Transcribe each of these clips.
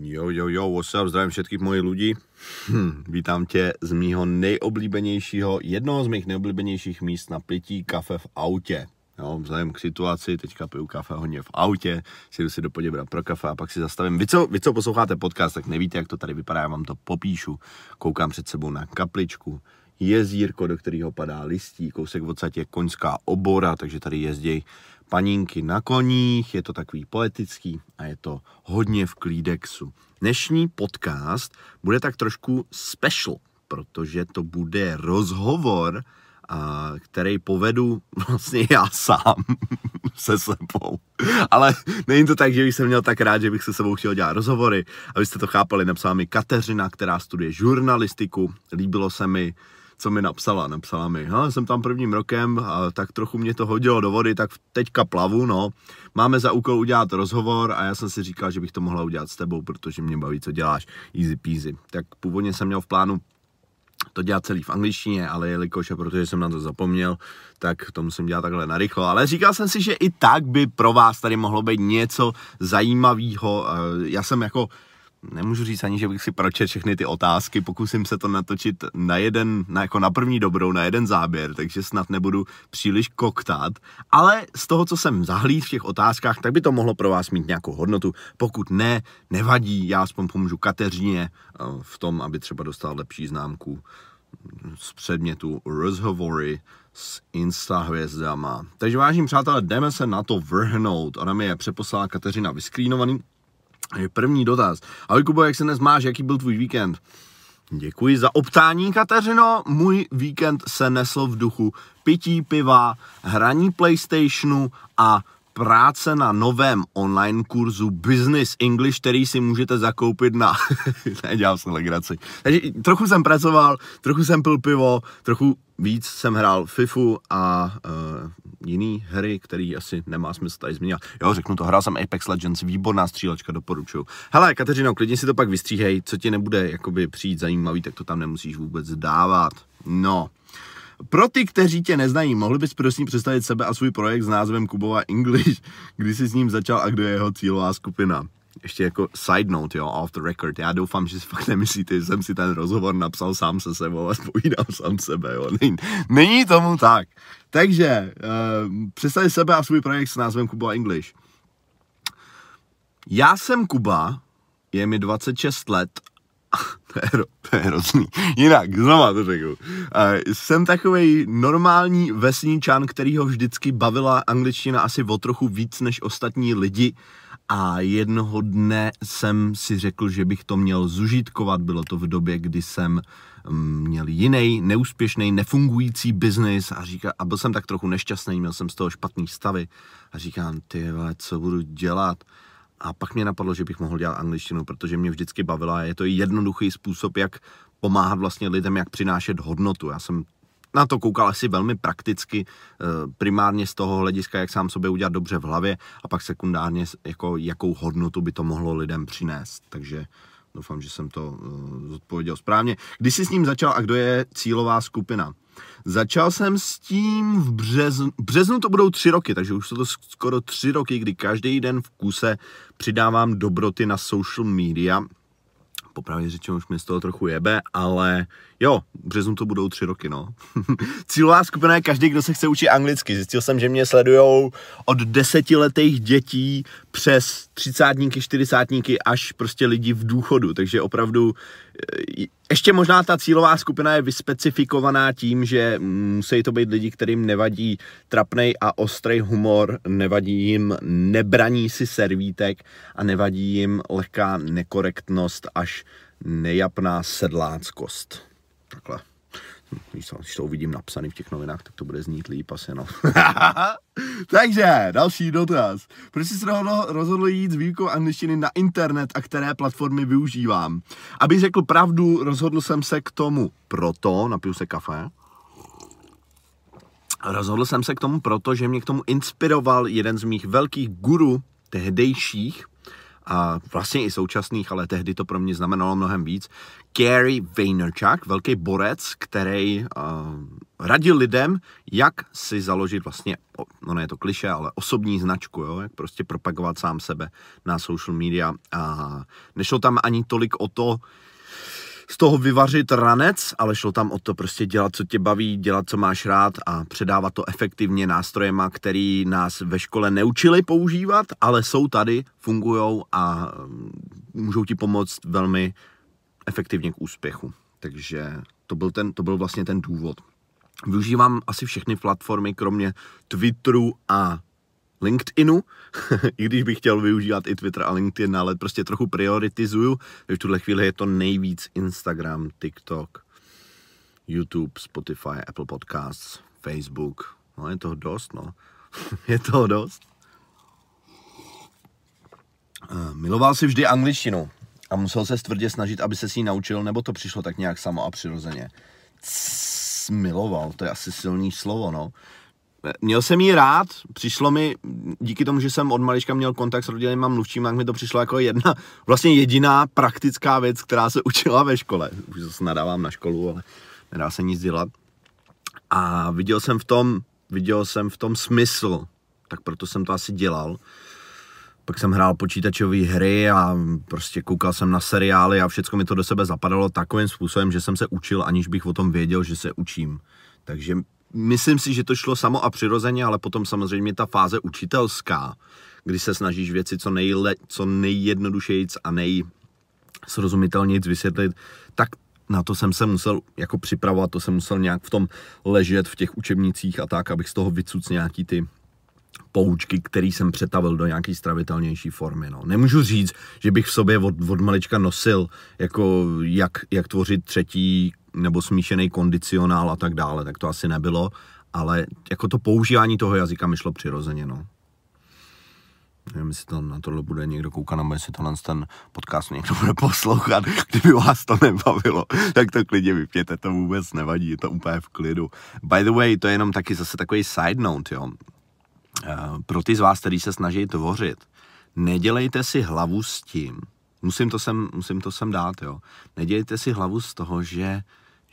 Jo, jo, jo, what's up, zdravím všetkých mojich lidí. Hm, vítám tě z mýho nejoblíbenějšího, jednoho z mých nejoblíbenějších míst na pití kafe v autě. Jo, vzhledem k situaci, teďka piju kafe hodně v autě, si jdu si do Poděbra pro kafe a pak si zastavím. Vy co, vy, co posloucháte podcast, tak nevíte, jak to tady vypadá, já vám to popíšu. Koukám před sebou na kapličku, jezírko, do kterého padá listí, kousek v je koňská obora, takže tady jezdí panínky na koních, je to takový poetický a je to hodně v klídexu. Dnešní podcast bude tak trošku special, protože to bude rozhovor, a, který povedu vlastně já sám se sebou. Ale není to tak, že bych se měl tak rád, že bych se sebou chtěl dělat rozhovory. Abyste to chápali, napsala mi Kateřina, která studuje žurnalistiku. Líbilo se mi, co mi napsala. Napsala mi, ha, jsem tam prvním rokem, a tak trochu mě to hodilo do vody, tak teďka plavu, no. Máme za úkol udělat rozhovor a já jsem si říkal, že bych to mohla udělat s tebou, protože mě baví, co děláš, easy peasy. Tak původně jsem měl v plánu to dělat celý v angličtině, ale jelikož a protože jsem na to zapomněl, tak to musím dělat takhle narychlo. Ale říkal jsem si, že i tak by pro vás tady mohlo být něco zajímavého. Já jsem jako nemůžu říct ani, že bych si pročet všechny ty otázky, pokusím se to natočit na jeden, na, jako na první dobrou, na jeden záběr, takže snad nebudu příliš koktat, ale z toho, co jsem zahlíd v těch otázkách, tak by to mohlo pro vás mít nějakou hodnotu, pokud ne, nevadí, já aspoň pomůžu Kateřině eh, v tom, aby třeba dostal lepší známku z předmětu rozhovory s Insta hvězdama. Takže vážím přátelé, jdeme se na to vrhnout. Ona mi je přeposlala Kateřina vyskrínovaný, je první dotaz. Ahoj Kubo, jak se dnes máš, jaký byl tvůj víkend? Děkuji za optání, Kateřino. Můj víkend se nesl v duchu pití piva, hraní PlayStationu a práce na novém online kurzu Business English, který si můžete zakoupit na... Nedělám se legraci. Takže trochu jsem pracoval, trochu jsem pil pivo, trochu víc jsem hrál FIFU a uh, jiný hry, který asi nemá smysl tady změnit. Jo, řeknu to, hrál jsem Apex Legends, výborná střílečka, doporučuju. Hele, Kateřino, klidně si to pak vystříhej, co ti nebude jakoby přijít zajímavý, tak to tam nemusíš vůbec dávat. No, pro ty, kteří tě neznají, mohli bys prosím představit sebe a svůj projekt s názvem Kubova English, kdy jsi s ním začal a kdo je jeho cílová skupina? Ještě jako side note, jo, off the record. Já doufám, že si fakt nemyslíte, že jsem si ten rozhovor napsal sám se sebou a spovídám sám sebe, jo. Není, není tomu tak. Takže, uh, představit sebe a svůj projekt s názvem Kubova English. Já jsem Kuba, je mi 26 let to je, to je hrozný. Jinak, znova to řeknu. Uh, jsem takový normální vesničan, který ho vždycky bavila angličtina asi o trochu víc než ostatní lidi a jednoho dne jsem si řekl, že bych to měl zužitkovat. Bylo to v době, kdy jsem mm, měl jiný, neúspěšný, nefungující biznis a, říká, a byl jsem tak trochu nešťastný, měl jsem z toho špatný stavy a říkám, ty co budu dělat? A pak mě napadlo, že bych mohl dělat angličtinu, protože mě vždycky bavila. Je to jednoduchý způsob, jak pomáhat vlastně lidem, jak přinášet hodnotu. Já jsem na to koukal asi velmi prakticky, eh, primárně z toho hlediska, jak sám sobě udělat dobře v hlavě a pak sekundárně, jako, jakou hodnotu by to mohlo lidem přinést. Takže doufám, že jsem to uh, zodpověděl správně. Když jsi s ním začal a kdo je cílová skupina? Začal jsem s tím v březnu, březnu to budou tři roky, takže už jsou to skoro tři roky, kdy každý den v kuse přidávám dobroty na social media. Popravdě řečeno už mi z toho trochu jebe, ale jo, v březnu to budou tři roky, no. Cílová skupina je každý, kdo se chce učit anglicky. Zjistil jsem, že mě sledujou od desetiletých dětí přes třicátníky, čtyřicátníky až prostě lidi v důchodu, takže opravdu e, ještě možná ta cílová skupina je vyspecifikovaná tím, že musí to být lidi, kterým nevadí trapnej a ostrý humor, nevadí jim nebraní si servítek a nevadí jim lehká nekorektnost až nejapná sedláckost. Takhle. Když to uvidím napsaný v těch novinách, tak to bude znít líp asi, no. Takže, další dotaz. Proč jsi se rozhodl jít s výukou angličtiny na internet a které platformy využívám? Abych řekl pravdu, rozhodl jsem se k tomu proto, napiju se kafe, rozhodl jsem se k tomu proto, že mě k tomu inspiroval jeden z mých velkých guru tehdejších, a vlastně i současných, ale tehdy to pro mě znamenalo mnohem víc. Gary Vaynerchuk, velký borec, který uh, radil lidem, jak si založit vlastně, no ne je to kliše, ale osobní značku, jo? jak prostě propagovat sám sebe na social media. A nešlo tam ani tolik o to, z toho vyvařit ranec, ale šlo tam o to prostě dělat, co tě baví, dělat, co máš rád a předávat to efektivně nástrojema, který nás ve škole neučili používat, ale jsou tady, fungují a mm, můžou ti pomoct velmi efektivně k úspěchu. Takže to byl, ten, to byl vlastně ten důvod. Využívám asi všechny platformy, kromě Twitteru a LinkedInu, i když bych chtěl využívat i Twitter a LinkedIn, ale prostě trochu prioritizuju. V tuhle chvíli je to nejvíc Instagram, TikTok, YouTube, Spotify, Apple Podcasts, Facebook. No je toho dost, no. je toho dost. Uh, miloval si vždy angličtinu a musel se stvrdě snažit, aby se si ji naučil, nebo to přišlo tak nějak samo a přirozeně. Cs, miloval, to je asi silný slovo, no. Měl jsem ji rád, přišlo mi, díky tomu, že jsem od malička měl kontakt s rodinným mluvčím, tak mi to přišlo jako jedna, vlastně jediná praktická věc, která se učila ve škole. Už zase nadávám na školu, ale nedá se nic dělat. A viděl jsem v tom, viděl jsem v tom smysl, tak proto jsem to asi dělal. Pak jsem hrál počítačové hry a prostě koukal jsem na seriály a všechno mi to do sebe zapadalo takovým způsobem, že jsem se učil, aniž bych o tom věděl, že se učím. Takže myslím si, že to šlo samo a přirozeně, ale potom samozřejmě ta fáze učitelská, kdy se snažíš věci co, nejle, co nejjednodušejíc a nejsrozumitelnějíc vysvětlit, tak na to jsem se musel jako připravovat, to jsem musel nějak v tom ležet v těch učebnicích a tak, abych z toho vycuc nějaký ty poučky, který jsem přetavil do nějaký stravitelnější formy. No. Nemůžu říct, že bych v sobě od, od malička nosil, jako jak, jak tvořit třetí nebo smíšený kondicionál a tak dále, tak to asi nebylo, ale jako to používání toho jazyka mi šlo přirozeně, no. Nevím, jestli to na tohle bude někdo koukat, nebo jestli tohle ten podcast někdo bude poslouchat. Kdyby vás to nebavilo, tak to klidně vypněte, to vůbec nevadí, je to úplně v klidu. By the way, to je jenom taky zase takový side note, jo. Eh, pro ty z vás, kteří se snaží tvořit, nedělejte si hlavu s tím, musím to sem, musím to sem dát, jo. Nedělejte si hlavu z toho, že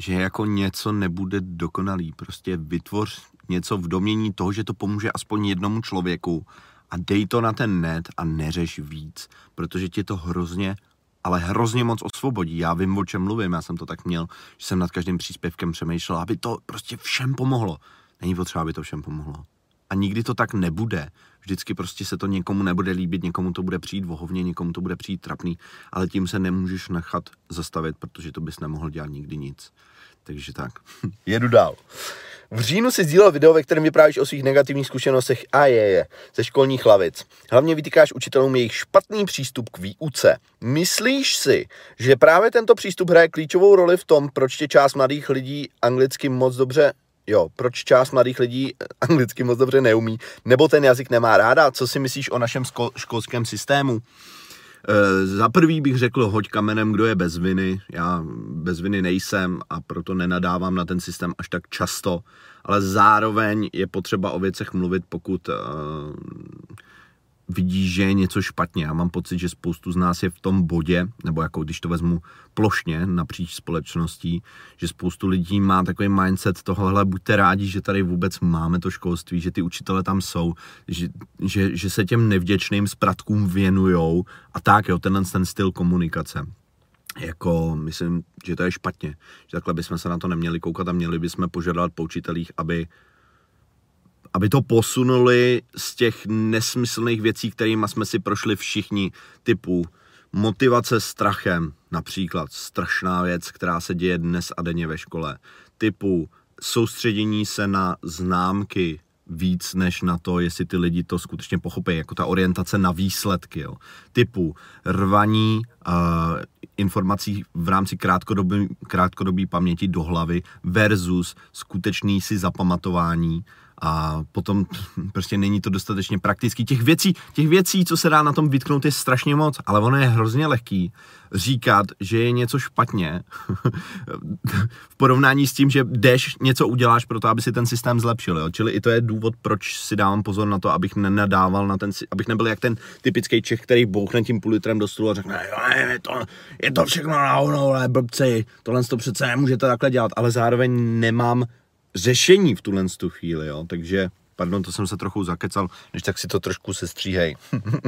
že jako něco nebude dokonalý. Prostě vytvoř něco v domění toho, že to pomůže aspoň jednomu člověku a dej to na ten net a neřeš víc, protože ti to hrozně, ale hrozně moc osvobodí. Já vím, o čem mluvím, já jsem to tak měl, že jsem nad každým příspěvkem přemýšlel, aby to prostě všem pomohlo. Není potřeba, aby to všem pomohlo. A nikdy to tak nebude. Vždycky prostě se to někomu nebude líbit, někomu to bude přijít vohovně, někomu to bude přijít trapný, ale tím se nemůžeš nechat zastavit, protože to bys nemohl dělat nikdy nic. Takže tak. Jedu dál. V říjnu si sdílel video, ve kterém vyprávíš o svých negativních zkušenostech a je, je ze školních hlavic. Hlavně vytýkáš učitelům jejich špatný přístup k výuce. Myslíš si, že právě tento přístup hraje klíčovou roli v tom, proč tě část mladých lidí anglicky moc dobře Jo, proč část mladých lidí anglicky moc dobře neumí, nebo ten jazyk nemá ráda? Co si myslíš o našem školském systému? E, za prvý bych řekl, hoď kamenem, kdo je bez viny. Já bez viny nejsem a proto nenadávám na ten systém až tak často, ale zároveň je potřeba o věcech mluvit, pokud e, vidí, že je něco špatně. Já mám pocit, že spoustu z nás je v tom bodě, nebo jako když to vezmu plošně napříč společností, že spoustu lidí má takový mindset tohohle, buďte rádi, že tady vůbec máme to školství, že ty učitele tam jsou, že, že, že se těm nevděčným zpratkům věnujou a tak, jo, tenhle ten styl komunikace jako myslím, že to je špatně, že takhle bychom se na to neměli koukat a měli bychom požadovat po učitelích, aby aby to posunuli z těch nesmyslných věcí, kterými jsme si prošli všichni, typu motivace strachem, například strašná věc, která se děje dnes a denně ve škole, typu soustředění se na známky víc než na to, jestli ty lidi to skutečně pochopí, jako ta orientace na výsledky, jo. typu rvaní uh, informací v rámci krátkodobé krátkodobý paměti do hlavy versus skutečný si zapamatování a potom prostě není to dostatečně praktický. Těch věcí, těch věcí, co se dá na tom vytknout, je strašně moc, ale ono je hrozně lehký říkat, že je něco špatně v porovnání s tím, že jdeš, něco uděláš pro to, aby si ten systém zlepšil. Jo? Čili i to je důvod, proč si dávám pozor na to, abych nenadával na ten, abych nebyl jak ten typický Čech, který bouchne tím půl litrem do stolu a řekne, jo, je to, je to všechno na ale blbci, tohle to přece nemůžete takhle dělat, ale zároveň nemám řešení v tuhle tu chvíli, jo? takže pardon, to jsem se trochu zakecal, než tak si to trošku sestříhej.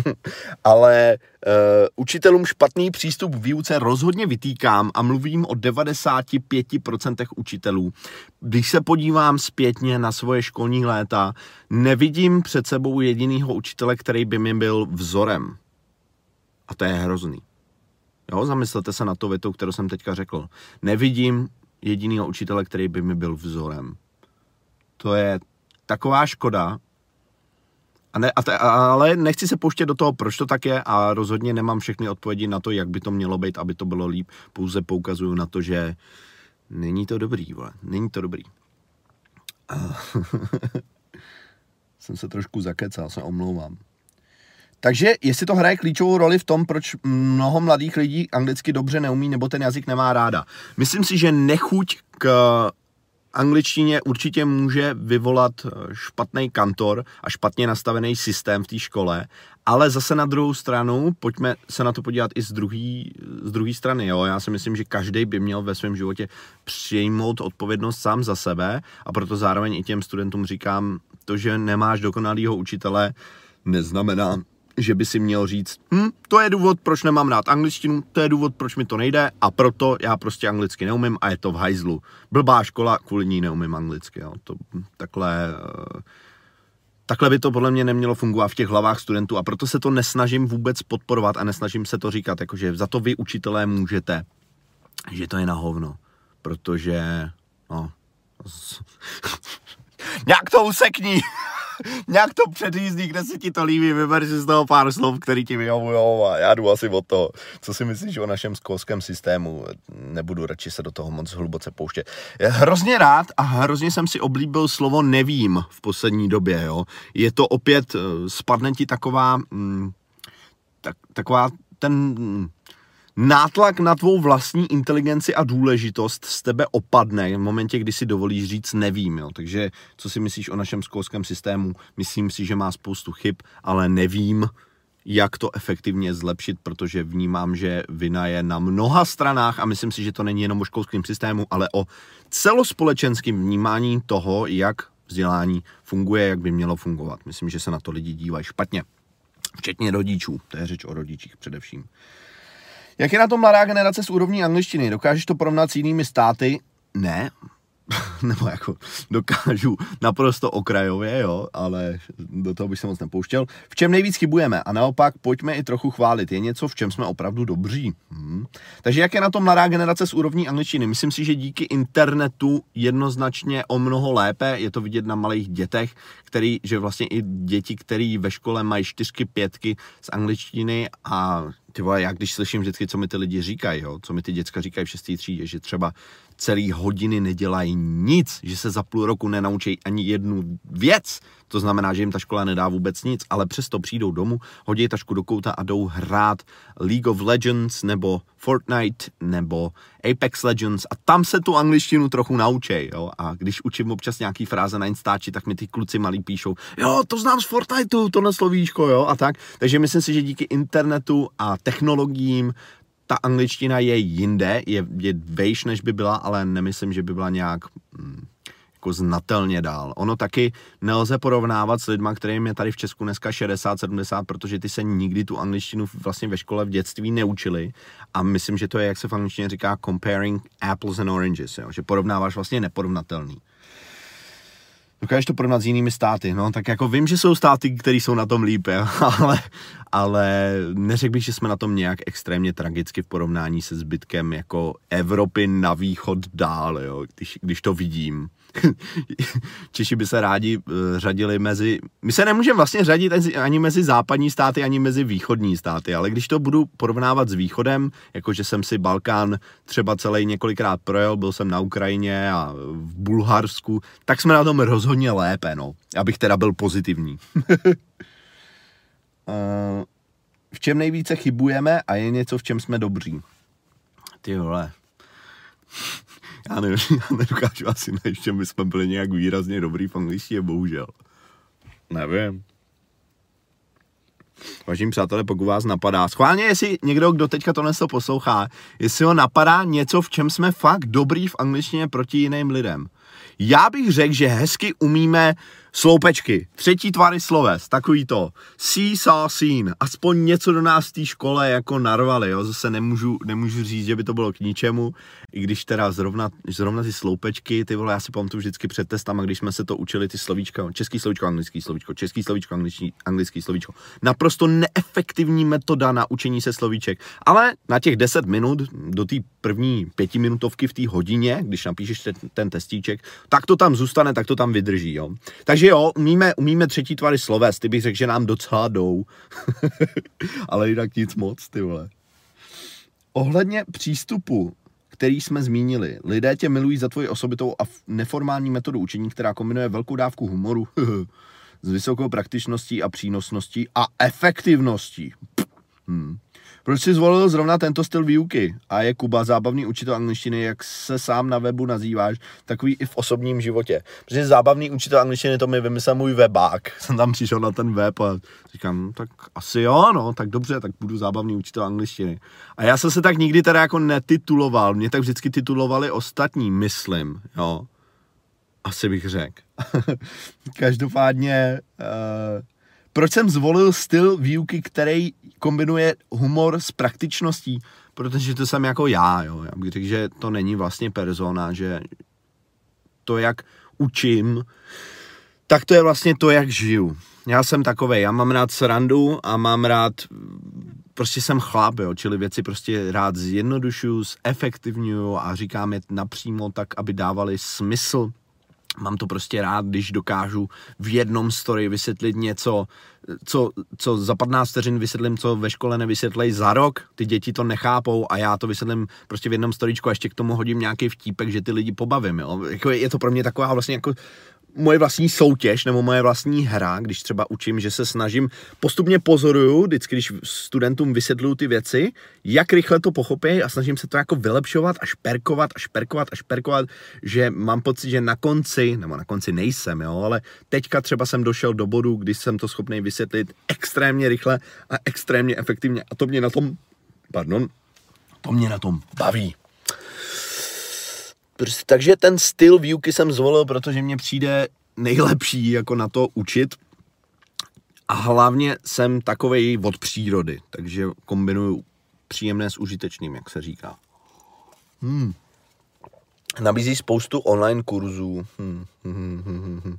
Ale uh, učitelům špatný přístup k výuce rozhodně vytýkám a mluvím o 95% učitelů. Když se podívám zpětně na svoje školní léta, nevidím před sebou jedinýho učitele, který by mi byl vzorem. A to je hrozný. Jo, zamyslete se na to větu, kterou jsem teďka řekl. Nevidím jedinýho učitele, který by mi byl vzorem. To je taková škoda. A ne, a te, ale nechci se pouštět do toho, proč to tak je a rozhodně nemám všechny odpovědi na to, jak by to mělo být, aby to bylo líp. Pouze poukazuju na to, že není to dobrý, vole. Není to dobrý. jsem se trošku zakecal, se omlouvám. Takže jestli to hraje klíčovou roli v tom, proč mnoho mladých lidí anglicky dobře neumí nebo ten jazyk nemá ráda. Myslím si, že nechuť k angličtině určitě může vyvolat eh, špatný kantor a špatně nastavený systém v té škole, ale zase na druhou stranu, pojďme se na to podívat i z druhé z strany. Jo? Já si myslím, že každý by měl ve svém životě přijmout odpovědnost sám za sebe a proto zároveň i těm studentům říkám, to, že nemáš dokonalýho učitele, neznamená, že by si měl říct, hm, to je důvod, proč nemám rád angličtinu, to je důvod, proč mi to nejde a proto já prostě anglicky neumím a je to v hajzlu. Blbá škola, kvůli ní neumím anglicky. Jo. To, takhle, eh, takhle by to podle mě nemělo fungovat v těch hlavách studentů a proto se to nesnažím vůbec podporovat a nesnažím se to říkat, jakože za to vy učitelé můžete, že to je na hovno, protože no, nějak to usekní. nějak to předjízdí, kde se ti to líbí, vyber si z toho pár slov, který ti vyhovujou a já jdu asi od toho. Co si myslíš o našem školském systému? Nebudu radši se do toho moc hluboce pouštět. Já hrozně rád a hrozně jsem si oblíbil slovo nevím v poslední době, jo. Je to opět, eh, spadne ti taková, mm, tak, taková ten, nátlak na tvou vlastní inteligenci a důležitost z tebe opadne v momentě, kdy si dovolíš říct nevím. Jo. Takže co si myslíš o našem školském systému? Myslím si, že má spoustu chyb, ale nevím, jak to efektivně zlepšit, protože vnímám, že vina je na mnoha stranách a myslím si, že to není jenom o školském systému, ale o celospolečenském vnímání toho, jak vzdělání funguje, jak by mělo fungovat. Myslím, že se na to lidi dívají špatně. Včetně rodičů. To je řeč o rodičích především. Jak je na tom mladá generace s úrovní angličtiny? Dokážeš to porovnat s jinými státy? Ne, nebo jako dokážu naprosto okrajově, jo, ale do toho bych se moc nepouštěl. V čem nejvíc chybujeme? A naopak, pojďme i trochu chválit. Je něco, v čem jsme opravdu dobří. Hmm. Takže jak je na tom mladá generace s úrovní angličtiny? Myslím si, že díky internetu jednoznačně o mnoho lépe. Je to vidět na malých dětech, který, že vlastně i děti, které ve škole mají čtyřky, pětky z angličtiny a ty vole, já když slyším vždycky, co mi ty lidi říkají, jo, co mi ty děcka říkají v šestý třídě, že třeba celý hodiny nedělají nic, že se za půl roku nenaučí ani jednu věc, to znamená, že jim ta škola nedá vůbec nic, ale přesto přijdou domů, hodí tašku do kouta a jdou hrát League of Legends nebo Fortnite nebo Apex Legends a tam se tu angličtinu trochu naučej, jo. A když učím občas nějaký fráze na Instači, tak mi ty kluci malí píšou, jo, to znám z Fortniteu, to slovíčko, jo, a tak. Takže myslím si, že díky internetu a technologiím ta angličtina je jinde, je, je vejš, než by byla, ale nemyslím, že by byla nějak hm, jako znatelně dál. Ono taky nelze porovnávat s lidma, kterým je tady v Česku dneska 60-70, protože ty se nikdy tu angličtinu vlastně ve škole v dětství neučili a myslím, že to je, jak se v angličtině říká, comparing apples and oranges, jo? že porovnáváš vlastně neporovnatelný. Dokážeš to porovnat s jinými státy, no, tak jako vím, že jsou státy, které jsou na tom líp, jo? ale, ale neřekl bych, že jsme na tom nějak extrémně tragicky v porovnání se zbytkem jako Evropy na východ dál, jo, když, když to vidím. Češi by se rádi uh, řadili mezi... My se nemůžeme vlastně řadit ani mezi západní státy, ani mezi východní státy, ale když to budu porovnávat s východem, jakože jsem si Balkán třeba celý několikrát projel, byl jsem na Ukrajině a v Bulharsku, tak jsme na tom rozhodně lépe, no. Abych teda byl pozitivní. Uh, v čem nejvíce chybujeme a je něco, v čem jsme dobří. Ty vole. Já, nevím, já nedokážu asi najít, že my jsme byli nějak výrazně dobrý v angličtině, bohužel. Nevím. Vážení přátelé, pokud vás napadá, schválně, jestli někdo, kdo teďka to to poslouchá, jestli ho napadá něco, v čem jsme fakt dobrý v angličtině proti jiným lidem. Já bych řekl, že hezky umíme sloupečky, třetí tvary sloves, takový to, see, saw, seen, aspoň něco do nás v té škole jako narvali, jo, zase nemůžu, nemůžu říct, že by to bylo k ničemu, i když teda zrovna, zrovna ty sloupečky, ty vole, já si pamatuju vždycky před testama, když jsme se to učili, ty slovíčka, český slovíčko, anglický slovíčko, český slovíčko, anglický, anglický slovíčko, naprosto neefektivní metoda na učení se slovíček, ale na těch 10 minut, do té první pětiminutovky v té hodině, když napíšeš ten, ten testíček, tak to tam zůstane, tak to tam vydrží, jo. Takže jo, umíme, umíme třetí tvary sloves, ty bych řekl, že nám docela jdou. Ale jinak nic moc, ty vole. Ohledně přístupu, který jsme zmínili, lidé tě milují za tvoji osobitou a neformální metodu učení, která kombinuje velkou dávku humoru s vysokou praktičností a přínosností a efektivností. Hmm. Proč jsi zvolil zrovna tento styl výuky? A je Kuba zábavný učitel angličtiny, jak se sám na webu nazýváš, takový i v osobním životě. Protože zábavný učitel angličtiny, to mi vymyslel můj webák. Jsem tam přišel na ten web a říkám, no, tak asi jo, no, tak dobře, tak budu zábavný učitel angličtiny. A já jsem se tak nikdy teda jako netituloval, mě tak vždycky titulovali ostatní, myslím, jo. Asi bych řekl. Každopádně uh, proč jsem zvolil styl výuky, který kombinuje humor s praktičností? Protože to jsem jako já, jo. Já bych řekl, že to není vlastně persona, že to, jak učím, tak to je vlastně to, jak žiju. Já jsem takovej, já mám rád srandu a mám rád, prostě jsem chlap, jo, čili věci prostě rád zjednodušuju, zefektivňuju a říkám je napřímo tak, aby dávali smysl Mám to prostě rád, když dokážu v jednom story vysvětlit něco, co, co za 15 vteřin vysvětlím, co ve škole nevysvětlej za rok, ty děti to nechápou a já to vysvětlím prostě v jednom storičku a ještě k tomu hodím nějaký vtípek, že ty lidi pobavím, jo. Jako je to pro mě taková vlastně jako moje vlastní soutěž nebo moje vlastní hra, když třeba učím, že se snažím, postupně pozoruju, vždycky, když studentům vysvětluju ty věci, jak rychle to pochopí a snažím se to jako vylepšovat a šperkovat a šperkovat a šperkovat, že mám pocit, že na konci, nebo na konci nejsem, jo, ale teďka třeba jsem došel do bodu, kdy jsem to schopný vysvětlit extrémně rychle a extrémně efektivně a to mě na tom, pardon, to mě na tom baví. Prostě, takže ten styl výuky jsem zvolil, protože mě přijde nejlepší jako na to učit. A hlavně jsem takovej od přírody, takže kombinuju příjemné s užitečným, jak se říká. Hmm. Nabízí spoustu online kurzů. Hmm. Hmm. Uh,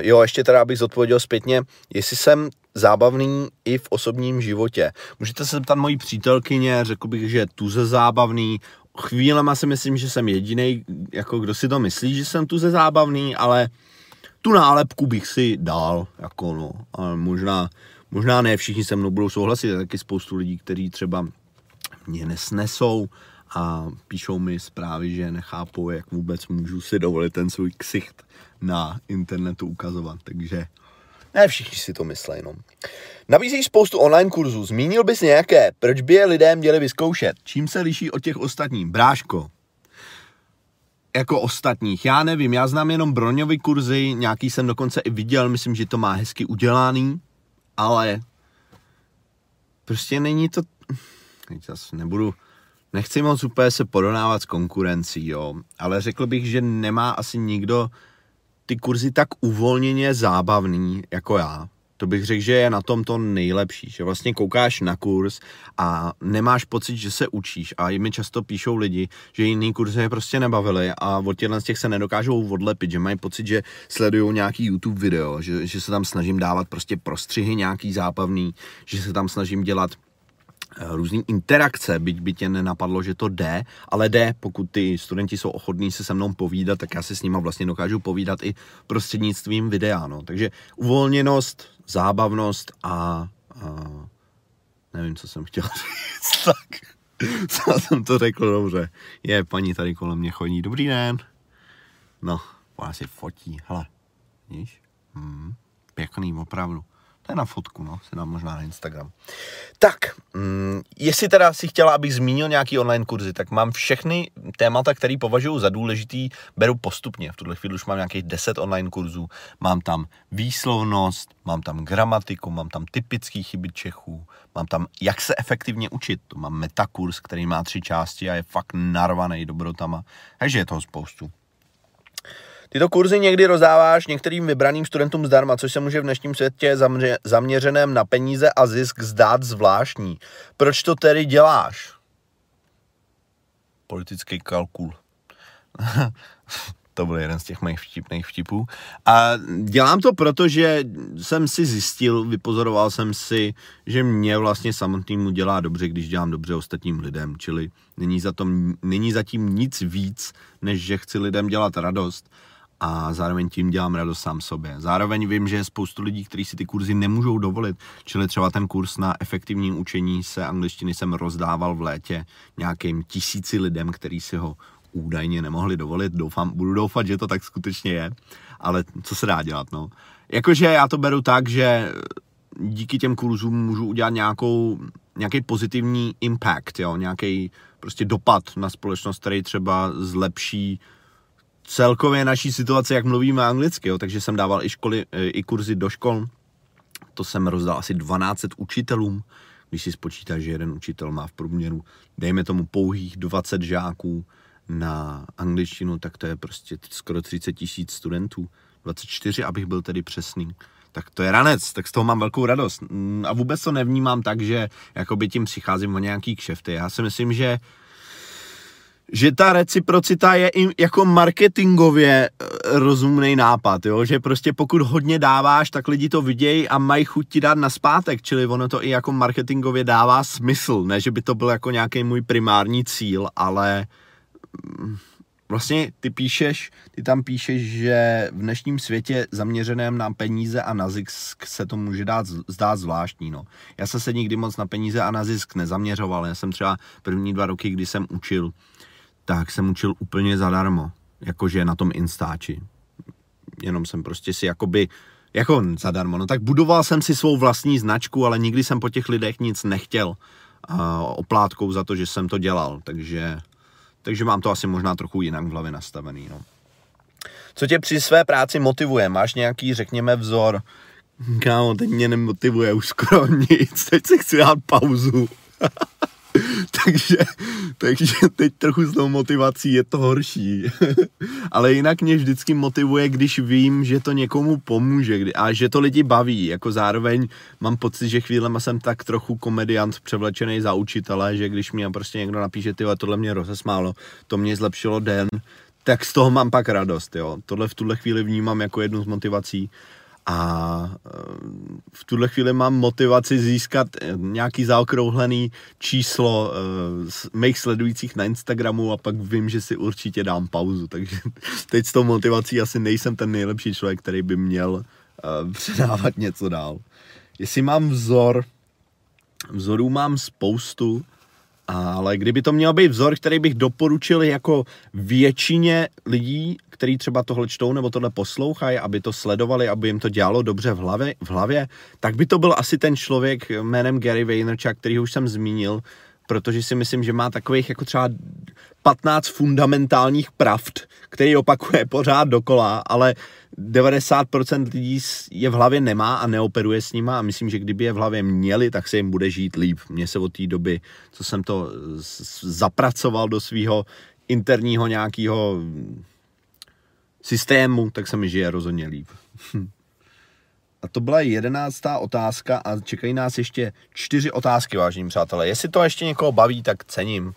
jo, ještě teda abych zodpověděl zpětně, jestli jsem zábavný i v osobním životě. Můžete se zeptat mojí přítelkyně, řekl bych, že je tuze zábavný, chvílema si myslím, že jsem jediný, jako kdo si to myslí, že jsem tu ze zábavný, ale tu nálepku bych si dal, jako no, ale možná, možná ne všichni se mnou budou souhlasit, je taky spoustu lidí, kteří třeba mě nesnesou a píšou mi zprávy, že nechápou, jak vůbec můžu si dovolit ten svůj ksicht na internetu ukazovat, takže ne všichni si to myslí, no. Nabízí spoustu online kurzů. Zmínil bys nějaké, proč by je lidé měli vyzkoušet? Čím se liší od těch ostatních? Bráško, jako ostatních. Já nevím, já znám jenom broňové kurzy, nějaký jsem dokonce i viděl, myslím, že to má hezky udělaný, ale prostě není to, zase nebudu, nechci moc úplně se porovnávat s konkurencí, jo, ale řekl bych, že nemá asi nikdo ty kurzy tak uvolněně zábavný jako já. to bych řekl, že je na tom to nejlepší, že vlastně koukáš na kurz a nemáš pocit, že se učíš a mi často píšou lidi, že jiný kurzy je prostě nebavili a od těchto z těch se nedokážou odlepit, že mají pocit, že sledují nějaký YouTube video, že, že se tam snažím dávat prostě prostřihy nějaký zábavný, že se tam snažím dělat Eh, různý interakce, byť by tě nenapadlo, že to jde, ale jde, pokud ty studenti jsou ochotní se se mnou povídat, tak já si s nima vlastně dokážu povídat i prostřednictvím videa, no. Takže uvolněnost, zábavnost a, a nevím, co jsem chtěl říct, tak co jsem to řekl dobře. Je, paní tady kolem mě chodí, dobrý den. No, ona si fotí, hele, víš? Hmm, pěkný, opravdu. To je na fotku, no, se dám možná na Instagram. Tak, mm, jestli teda si chtěla, abych zmínil nějaký online kurzy, tak mám všechny témata, které považuji za důležitý, beru postupně. V tuhle chvíli už mám nějakých 10 online kurzů. Mám tam výslovnost, mám tam gramatiku, mám tam typický chyby Čechů, mám tam jak se efektivně učit. To mám metakurs, který má tři části a je fakt narvaný dobrotama. Takže je toho spoustu. Tyto kurzy někdy rozdáváš některým vybraným studentům zdarma, což se může v dnešním světě zaměřeném na peníze a zisk zdát zvláštní. Proč to tedy děláš? Politický kalkul. to byl jeden z těch mých vtipných vtipů. A dělám to proto, že jsem si zjistil, vypozoroval jsem si, že mě vlastně samotnému dělá dobře, když dělám dobře ostatním lidem. Čili není, za tom, není zatím nic víc, než že chci lidem dělat radost a zároveň tím dělám radost sám sobě. Zároveň vím, že je spoustu lidí, kteří si ty kurzy nemůžou dovolit, čili třeba ten kurz na efektivní učení se angličtiny jsem rozdával v létě nějakým tisíci lidem, kteří si ho údajně nemohli dovolit. Doufám, budu doufat, že to tak skutečně je, ale co se dá dělat, no. Jakože já to beru tak, že díky těm kurzům můžu udělat nějakou, nějaký pozitivní impact, jo, nějaký prostě dopad na společnost, který třeba zlepší celkově naší situace, jak mluvíme anglicky, jo, takže jsem dával i školy, e, i kurzy do škol, to jsem rozdal asi 12 učitelům, když si spočítáš, že jeden učitel má v průměru, dejme tomu pouhých 20 žáků na angličtinu, tak to je prostě skoro 30 tisíc studentů, 24, abych byl tedy přesný. Tak to je ranec, tak z toho mám velkou radost. Mm, a vůbec to nevnímám tak, že jakoby tím přicházím o nějaký kšefty. Já si myslím, že že ta reciprocita je i jako marketingově eh, rozumný nápad, jo? že prostě pokud hodně dáváš, tak lidi to vidějí a mají chuť ti dát na zpátek, čili ono to i jako marketingově dává smysl, ne, že by to byl jako nějaký můj primární cíl, ale mm, vlastně ty píšeš, ty tam píšeš, že v dnešním světě zaměřeném na peníze a na zisk se to může dát, zdát zvláštní, no. Já jsem se nikdy moc na peníze a na zisk nezaměřoval, já jsem třeba první dva roky, kdy jsem učil, tak jsem učil úplně zadarmo, jakože na tom Instači. Jenom jsem prostě si jakoby, jako zadarmo, no tak budoval jsem si svou vlastní značku, ale nikdy jsem po těch lidech nic nechtěl a oplátkou za to, že jsem to dělal, takže, takže mám to asi možná trochu jinak v hlavě nastavený, no. Co tě při své práci motivuje? Máš nějaký, řekněme, vzor? Kámo, teď mě nemotivuje už skoro nic, teď si chci dát pauzu. takže, takže teď trochu s tou motivací je to horší. Ale jinak mě vždycky motivuje, když vím, že to někomu pomůže a že to lidi baví. Jako zároveň mám pocit, že chvílema jsem tak trochu komediant převlečený za učitele, že když mi prostě někdo napíše, ty tohle mě rozesmálo, to mě zlepšilo den, tak z toho mám pak radost, jo. Tohle v tuhle chvíli vnímám jako jednu z motivací a eh, v tuhle chvíli mám motivaci získat eh, nějaký zaokrouhlený číslo uh, mých sledujících na Instagramu a pak vím, že si určitě dám pauzu, takže teď s tou motivací asi nejsem ten nejlepší člověk, který by měl předávat něco dál. Jestli mám vzor, vzorů mám spoustu, ale kdyby to měl být vzor, který bych doporučil jako většině lidí, který třeba tohle čtou nebo tohle poslouchají, aby to sledovali, aby jim to dělalo dobře v hlavě, v hlavě, tak by to byl asi ten člověk jménem Gary Vaynerchuk, který už jsem zmínil, protože si myslím, že má takových jako třeba 15 fundamentálních pravd, který opakuje pořád dokola, ale 90% lidí je v hlavě nemá a neoperuje s nima a myslím, že kdyby je v hlavě měli, tak se jim bude žít líp. Mně se od té doby, co jsem to zapracoval do svého interního nějakého systému, tak se mi žije rozhodně líp. A to byla jedenáctá otázka a čekají nás ještě čtyři otázky, vážení přátelé. Jestli to ještě někoho baví, tak cením.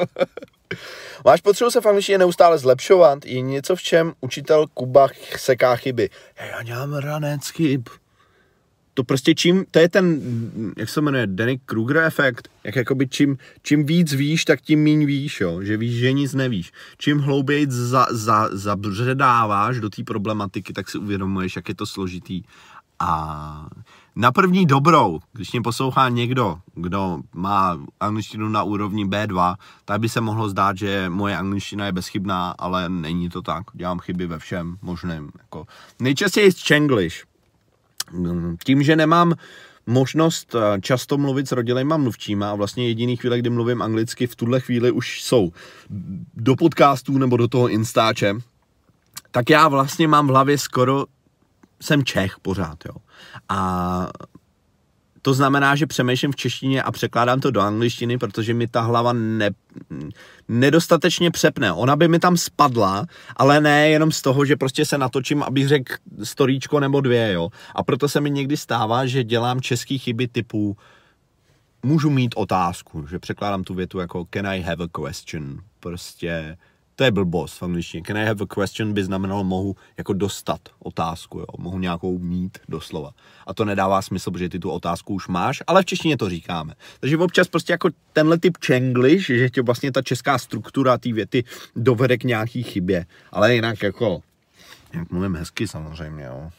Máš potřebu se v angličtině neustále zlepšovat? Je něco, v čem učitel Kuba seká chyby? Já dělám ranec chyb to prostě čím, to je ten, jak se jmenuje, Danny Kruger efekt, jak jakoby čím, čím víc víš, tak tím míň víš, jo, že víš, že nic nevíš. Čím hlouběji za, za, zabředáváš do té problematiky, tak si uvědomuješ, jak je to složitý. A na první dobrou, když mě poslouchá někdo, kdo má angličtinu na úrovni B2, tak by se mohlo zdát, že moje angličtina je bezchybná, ale není to tak. Dělám chyby ve všem možném. Jako. Nejčastěji z Chenglish, tím, že nemám možnost eh, často mluvit s rodilejma mluvčíma a vlastně jediný chvíle, kdy mluvím anglicky, v tuhle chvíli už jsou do podcastů nebo do toho Instače, tak já vlastně mám v hlavě skoro, jsem Čech pořád, jo. A to znamená, že přemýšlím v češtině a překládám to do angličtiny, protože mi ta hlava ne, nedostatečně přepne. Ona by mi tam spadla, ale ne jenom z toho, že prostě se natočím, abych řekl storíčko nebo dvě, jo. A proto se mi někdy stává, že dělám český chyby typu můžu mít otázku, že překládám tu větu jako can I have a question, prostě to je blbost v angličtině. Can I have a question by znamenalo mohu jako dostat otázku, jo? mohu nějakou mít doslova. A to nedává smysl, protože ty tu otázku už máš, ale v češtině to říkáme. Takže občas prostě jako tenhle typ čenglish, že tě vlastně ta česká struktura té věty dovede k nějaký chybě. Ale jinak jako jak mluvím hezky samozřejmě, jo.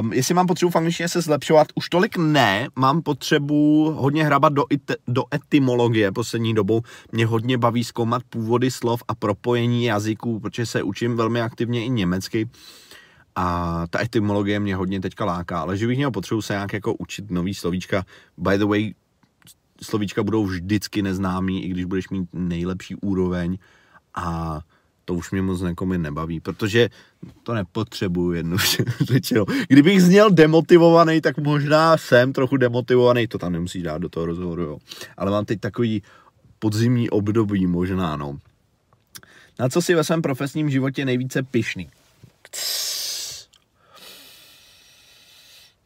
um, jestli mám potřebu v angličtině se zlepšovat, už tolik ne, mám potřebu hodně hrabat do, it, do etymologie poslední dobou. Mě hodně baví zkoumat původy slov a propojení jazyků, protože se učím velmi aktivně i německy. A ta etymologie mě hodně teďka láká, ale že bych měl potřebu se nějak jako učit nový slovíčka. By the way, slovíčka budou vždycky neznámý, i když budeš mít nejlepší úroveň. A to už mě moc nekomi nebaví, protože to nepotřebuju jednu řečeno. Kdybych zněl demotivovaný, tak možná jsem trochu demotivovaný, to tam nemusíš dát do toho rozhovoru, jo. Ale mám teď takový podzimní období možná, no. Na co si ve svém profesním životě nejvíce pišný?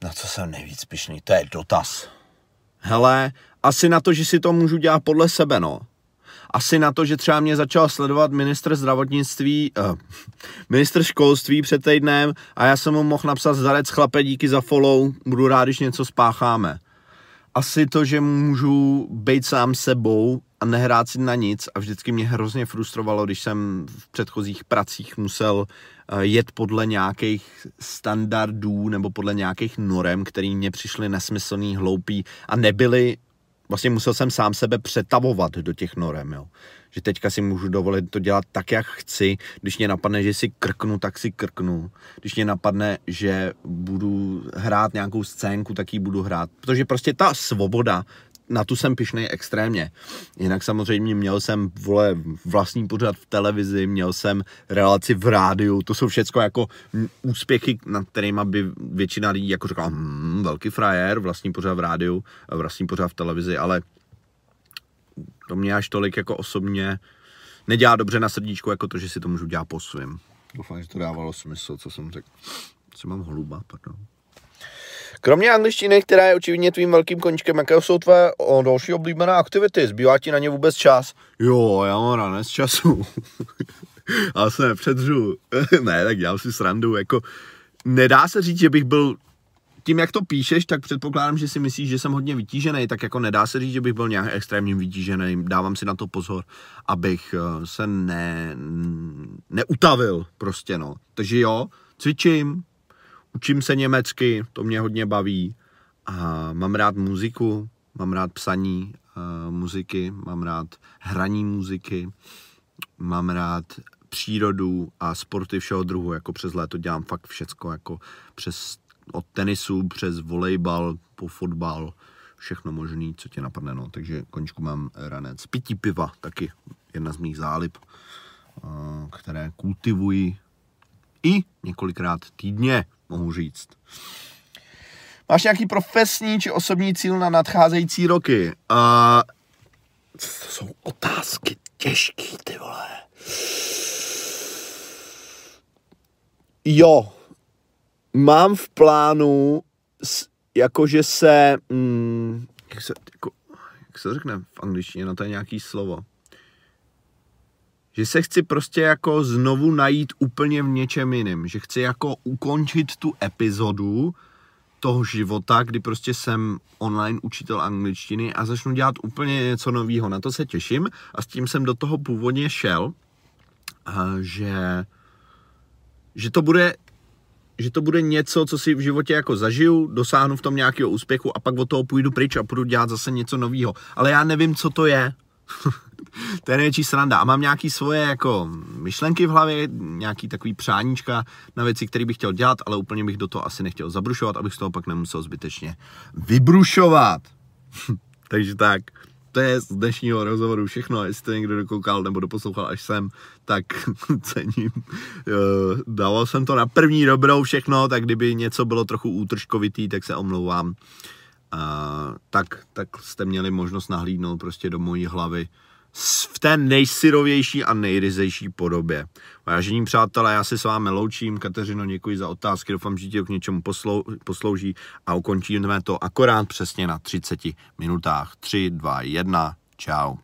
Na co jsem nejvíc pišný? To je dotaz. Hele, asi na to, že si to můžu dělat podle sebe, no asi na to, že třeba mě začal sledovat ministr zdravotnictví, uh, ministr školství před týdnem a já jsem mu mohl napsat zdarec chlape, díky za follow, budu rád, když něco spácháme. Asi to, že můžu být sám sebou a nehrát si na nic a vždycky mě hrozně frustrovalo, když jsem v předchozích pracích musel eh, jet podle nějakých standardů nebo podle nějakých norem, které mě přišly nesmyslný, hloupý a nebyly vlastně musel jsem sám sebe přetavovat do těch norem, jo. Že teďka si můžu dovolit to dělat tak, jak chci. Když mě napadne, že si krknu, tak si krknu. Když mě napadne, že budu hrát nějakou scénku, tak ji budu hrát. Protože prostě ta svoboda na tu jsem pišnej extrémně. Jinak samozřejmě měl jsem vole vlastní pořad v televizi, měl jsem relaci v rádiu, to jsou všechno jako úspěchy, nad kterými by většina lidí jako řekla, hm, velký frajer, vlastní pořad v rádiu, vlastní pořad v televizi, ale to mě až tolik jako osobně nedělá dobře na srdíčku, jako to, že si to můžu dělat po svým. Doufám, že to dávalo smysl, co jsem řekl. Co mám holuba, pardon. Kromě angličtiny, která je očividně tvým velkým koníčkem, jaké jsou tvé o, další oblíbené aktivity? Zbývá ti na ně vůbec čas? Jo, já mám ranec času. a se nepředřu. ne, tak dělám si srandu. Jako, nedá se říct, že bych byl tím, jak to píšeš, tak předpokládám, že si myslíš, že jsem hodně vytížený, tak jako nedá se říct, že bych byl nějak extrémně vytížený. Dávám si na to pozor, abych eh, se ne, neutavil prostě, no. Takže jo, cvičím, Učím se německy, to mě hodně baví. A mám rád muziku, mám rád psaní uh, muziky, mám rád hraní muziky, mám rád přírodu a sporty všeho druhu, jako přes léto dělám fakt všecko, jako přes od tenisu přes volejbal po fotbal, všechno možný, co tě napadne, no. Takže končku mám ranec. Pití piva, taky jedna z mých zálib, uh, které kultivuji i několikrát týdně mohu říct. Máš nějaký profesní či osobní cíl na nadcházející roky? Uh, to jsou otázky těžký, ty vole. Jo, mám v plánu, jakože se, mm, jak se, jako, jak se řekne v angličtině, no to je nějaký slovo, že se chci prostě jako znovu najít úplně v něčem jiném, že chci jako ukončit tu epizodu toho života, kdy prostě jsem online učitel angličtiny a začnu dělat úplně něco nového. Na to se těším a s tím jsem do toho původně šel, že, že to bude že to bude něco, co si v životě jako zažiju, dosáhnu v tom nějakého úspěchu a pak od toho půjdu pryč a půjdu dělat zase něco nového. Ale já nevím, co to je. to je největší sranda. A mám nějaký svoje jako myšlenky v hlavě, nějaký takový přáníčka na věci, které bych chtěl dělat, ale úplně bych do toho asi nechtěl zabrušovat, abych z toho pak nemusel zbytečně vybrušovat. Takže tak, to je z dnešního rozhovoru všechno. Jestli to někdo dokoukal nebo doposlouchal až sem, tak cením. Dával jsem to na první dobrou všechno, tak kdyby něco bylo trochu útržkovitý, tak se omlouvám. Uh, tak, tak jste měli možnost nahlídnout prostě do mojí hlavy v té nejsyrovější a nejryzejší podobě. Vážení přátelé, já se s vámi loučím. Kateřino, děkuji za otázky, doufám, že ti k něčemu poslou, poslouží a ukončíme to akorát přesně na 30 minutách. 3, 2, 1, čau.